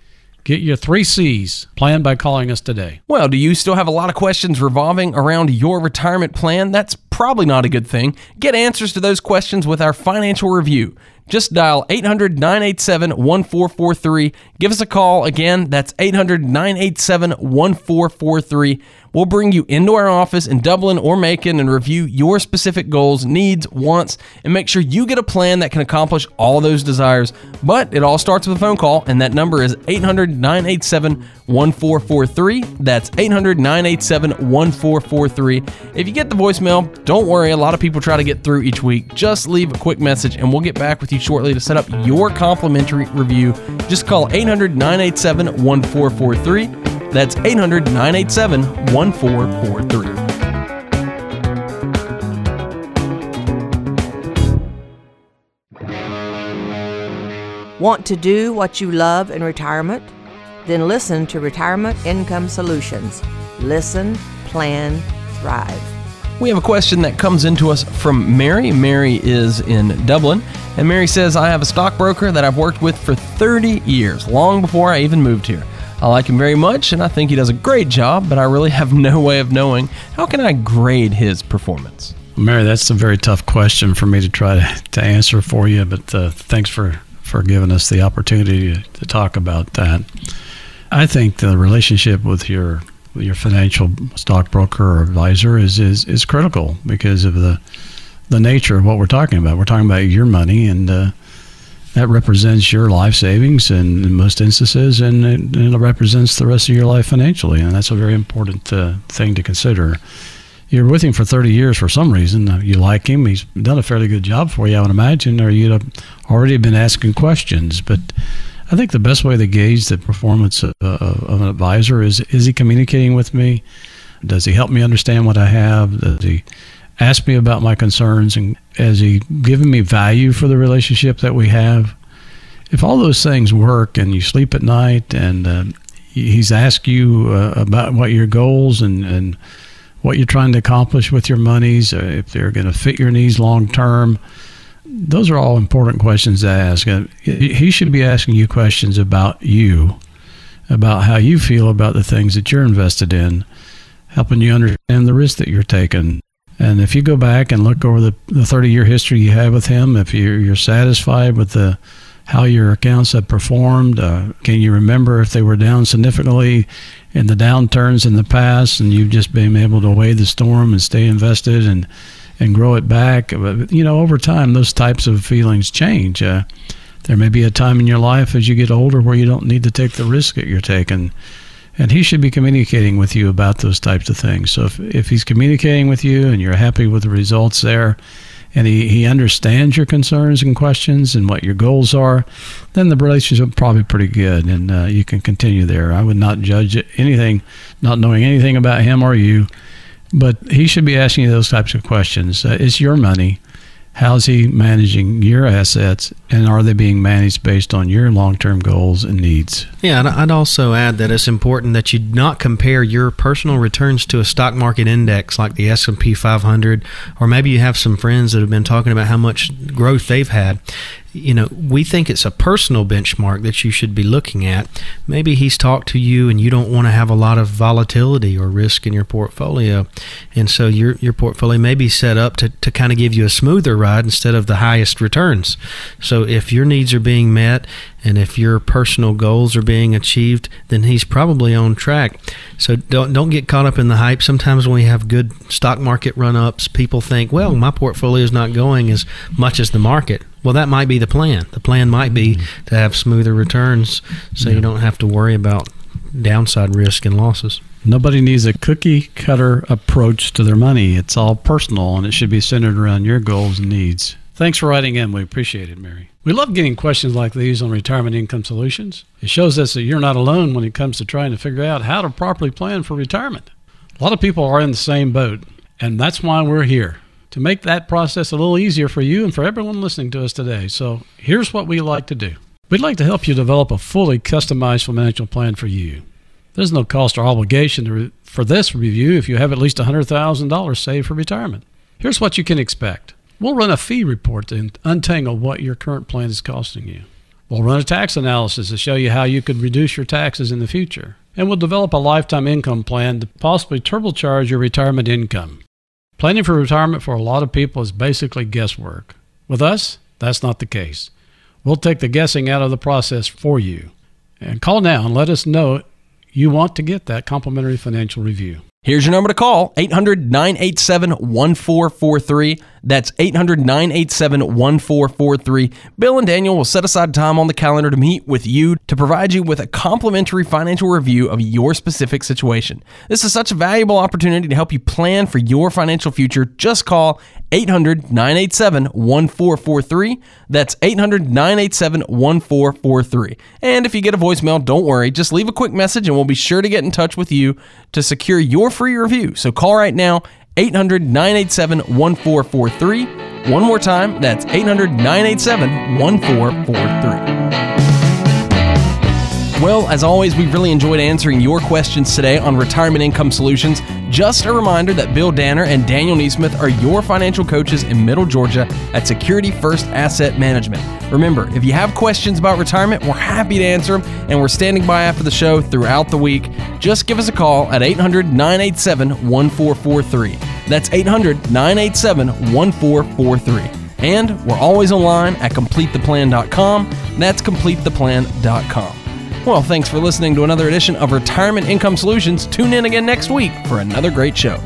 Get your three C's planned by calling us today. Well, do you still have a lot of questions revolving around your retirement plan? That's probably not a good thing. Get answers to those questions with our financial review. Just dial 800 987 1443. Give us a call. Again, that's 800 987 1443. We'll bring you into our office in Dublin or Macon and review your specific goals, needs, wants, and make sure you get a plan that can accomplish all those desires. But it all starts with a phone call, and that number is 800 987 1443. That's 800 987 1443. If you get the voicemail, don't worry, a lot of people try to get through each week. Just leave a quick message, and we'll get back with you shortly to set up your complimentary review. Just call 800 987 1443. That's 800 987 1443. Want to do what you love in retirement? Then listen to Retirement Income Solutions. Listen, plan, thrive. We have a question that comes into us from Mary. Mary is in Dublin, and Mary says, I have a stockbroker that I've worked with for 30 years, long before I even moved here. I like him very much and I think he does a great job, but I really have no way of knowing how can I grade his performance. Mary, that's a very tough question for me to try to, to answer for you, but uh, thanks for, for giving us the opportunity to, to talk about that. I think the relationship with your with your financial stockbroker or advisor is, is, is critical because of the the nature of what we're talking about. We're talking about your money, and uh, that represents your life savings in, in most instances, and it, and it, represents the rest of your life financially. And that's a very important uh, thing to consider. You're with him for 30 years for some reason. Uh, you like him. He's done a fairly good job for you, I would imagine, or you'd have already been asking questions. But I think the best way to gauge the performance of, uh, of an advisor is is he communicating with me Does he help me understand what I have? Does he ask me about my concerns? And has he given me value for the relationship that we have? If all those things work and you sleep at night and uh, he's asked you uh, about what your goals and, and what you're trying to accomplish with your monies, uh, if they're going to fit your needs long term, those are all important questions to ask. Uh, he should be asking you questions about you, about how you feel about the things that you're invested in, helping you understand the risk that you're taking. And if you go back and look over the, the 30 year history you have with him, if you're, you're satisfied with the how your accounts have performed, uh, can you remember if they were down significantly in the downturns in the past, and you've just been able to weather the storm and stay invested and and grow it back. But, you know, over time, those types of feelings change. Uh, there may be a time in your life as you get older where you don't need to take the risk that you're taking. And he should be communicating with you about those types of things. So if, if he's communicating with you and you're happy with the results there, and he, he understands your concerns and questions and what your goals are, then the relationship probably pretty good and uh, you can continue there. I would not judge anything, not knowing anything about him or you but he should be asking you those types of questions. Uh, it's your money. How's he managing your assets, and are they being managed based on your long-term goals and needs? Yeah, and I'd also add that it's important that you not compare your personal returns to a stock market index like the S&P 500, or maybe you have some friends that have been talking about how much growth they've had you know, we think it's a personal benchmark that you should be looking at. Maybe he's talked to you and you don't want to have a lot of volatility or risk in your portfolio. And so your your portfolio may be set up to, to kind of give you a smoother ride instead of the highest returns. So if your needs are being met and if your personal goals are being achieved, then he's probably on track. So don't don't get caught up in the hype. Sometimes when we have good stock market run ups, people think, well, my portfolio is not going as much as the market. Well, that might be the plan. The plan might be mm-hmm. to have smoother returns so yeah. you don't have to worry about downside risk and losses. Nobody needs a cookie cutter approach to their money. It's all personal and it should be centered around your goals and needs. Thanks for writing in. We appreciate it, Mary. We love getting questions like these on retirement income solutions. It shows us that you're not alone when it comes to trying to figure out how to properly plan for retirement. A lot of people are in the same boat, and that's why we're here to make that process a little easier for you and for everyone listening to us today. So here's what we like to do we'd like to help you develop a fully customized financial plan for you. There's no cost or obligation re- for this review if you have at least $100,000 saved for retirement. Here's what you can expect. We'll run a fee report to untangle what your current plan is costing you. We'll run a tax analysis to show you how you could reduce your taxes in the future. And we'll develop a lifetime income plan to possibly turbocharge your retirement income. Planning for retirement for a lot of people is basically guesswork. With us, that's not the case. We'll take the guessing out of the process for you. And call now and let us know you want to get that complimentary financial review. Here's your number to call 800 987 1443. That's 800 987 1443. Bill and Daniel will set aside time on the calendar to meet with you to provide you with a complimentary financial review of your specific situation. This is such a valuable opportunity to help you plan for your financial future. Just call 800 987 1443. That's 800 987 1443. And if you get a voicemail, don't worry. Just leave a quick message and we'll be sure to get in touch with you to secure your free review. So call right now 800 987 1443. One more time, that's 800 987 1443. Well, as always, we've really enjoyed answering your questions today on Retirement Income Solutions. Just a reminder that Bill Danner and Daniel Neesmith are your financial coaches in Middle Georgia at Security First Asset Management. Remember, if you have questions about retirement, we're happy to answer them, and we're standing by after the show throughout the week. Just give us a call at 800 987 1443. That's 800 987 1443. And we're always online at CompleteThePlan.com. That's CompleteThePlan.com. Well, thanks for listening to another edition of Retirement Income Solutions. Tune in again next week for another great show.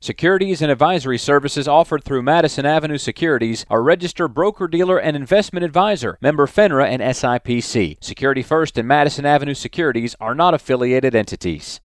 Securities and advisory services offered through Madison Avenue Securities are registered broker dealer and investment advisor, member FINRA and SIPC. Security First and Madison Avenue Securities are not affiliated entities.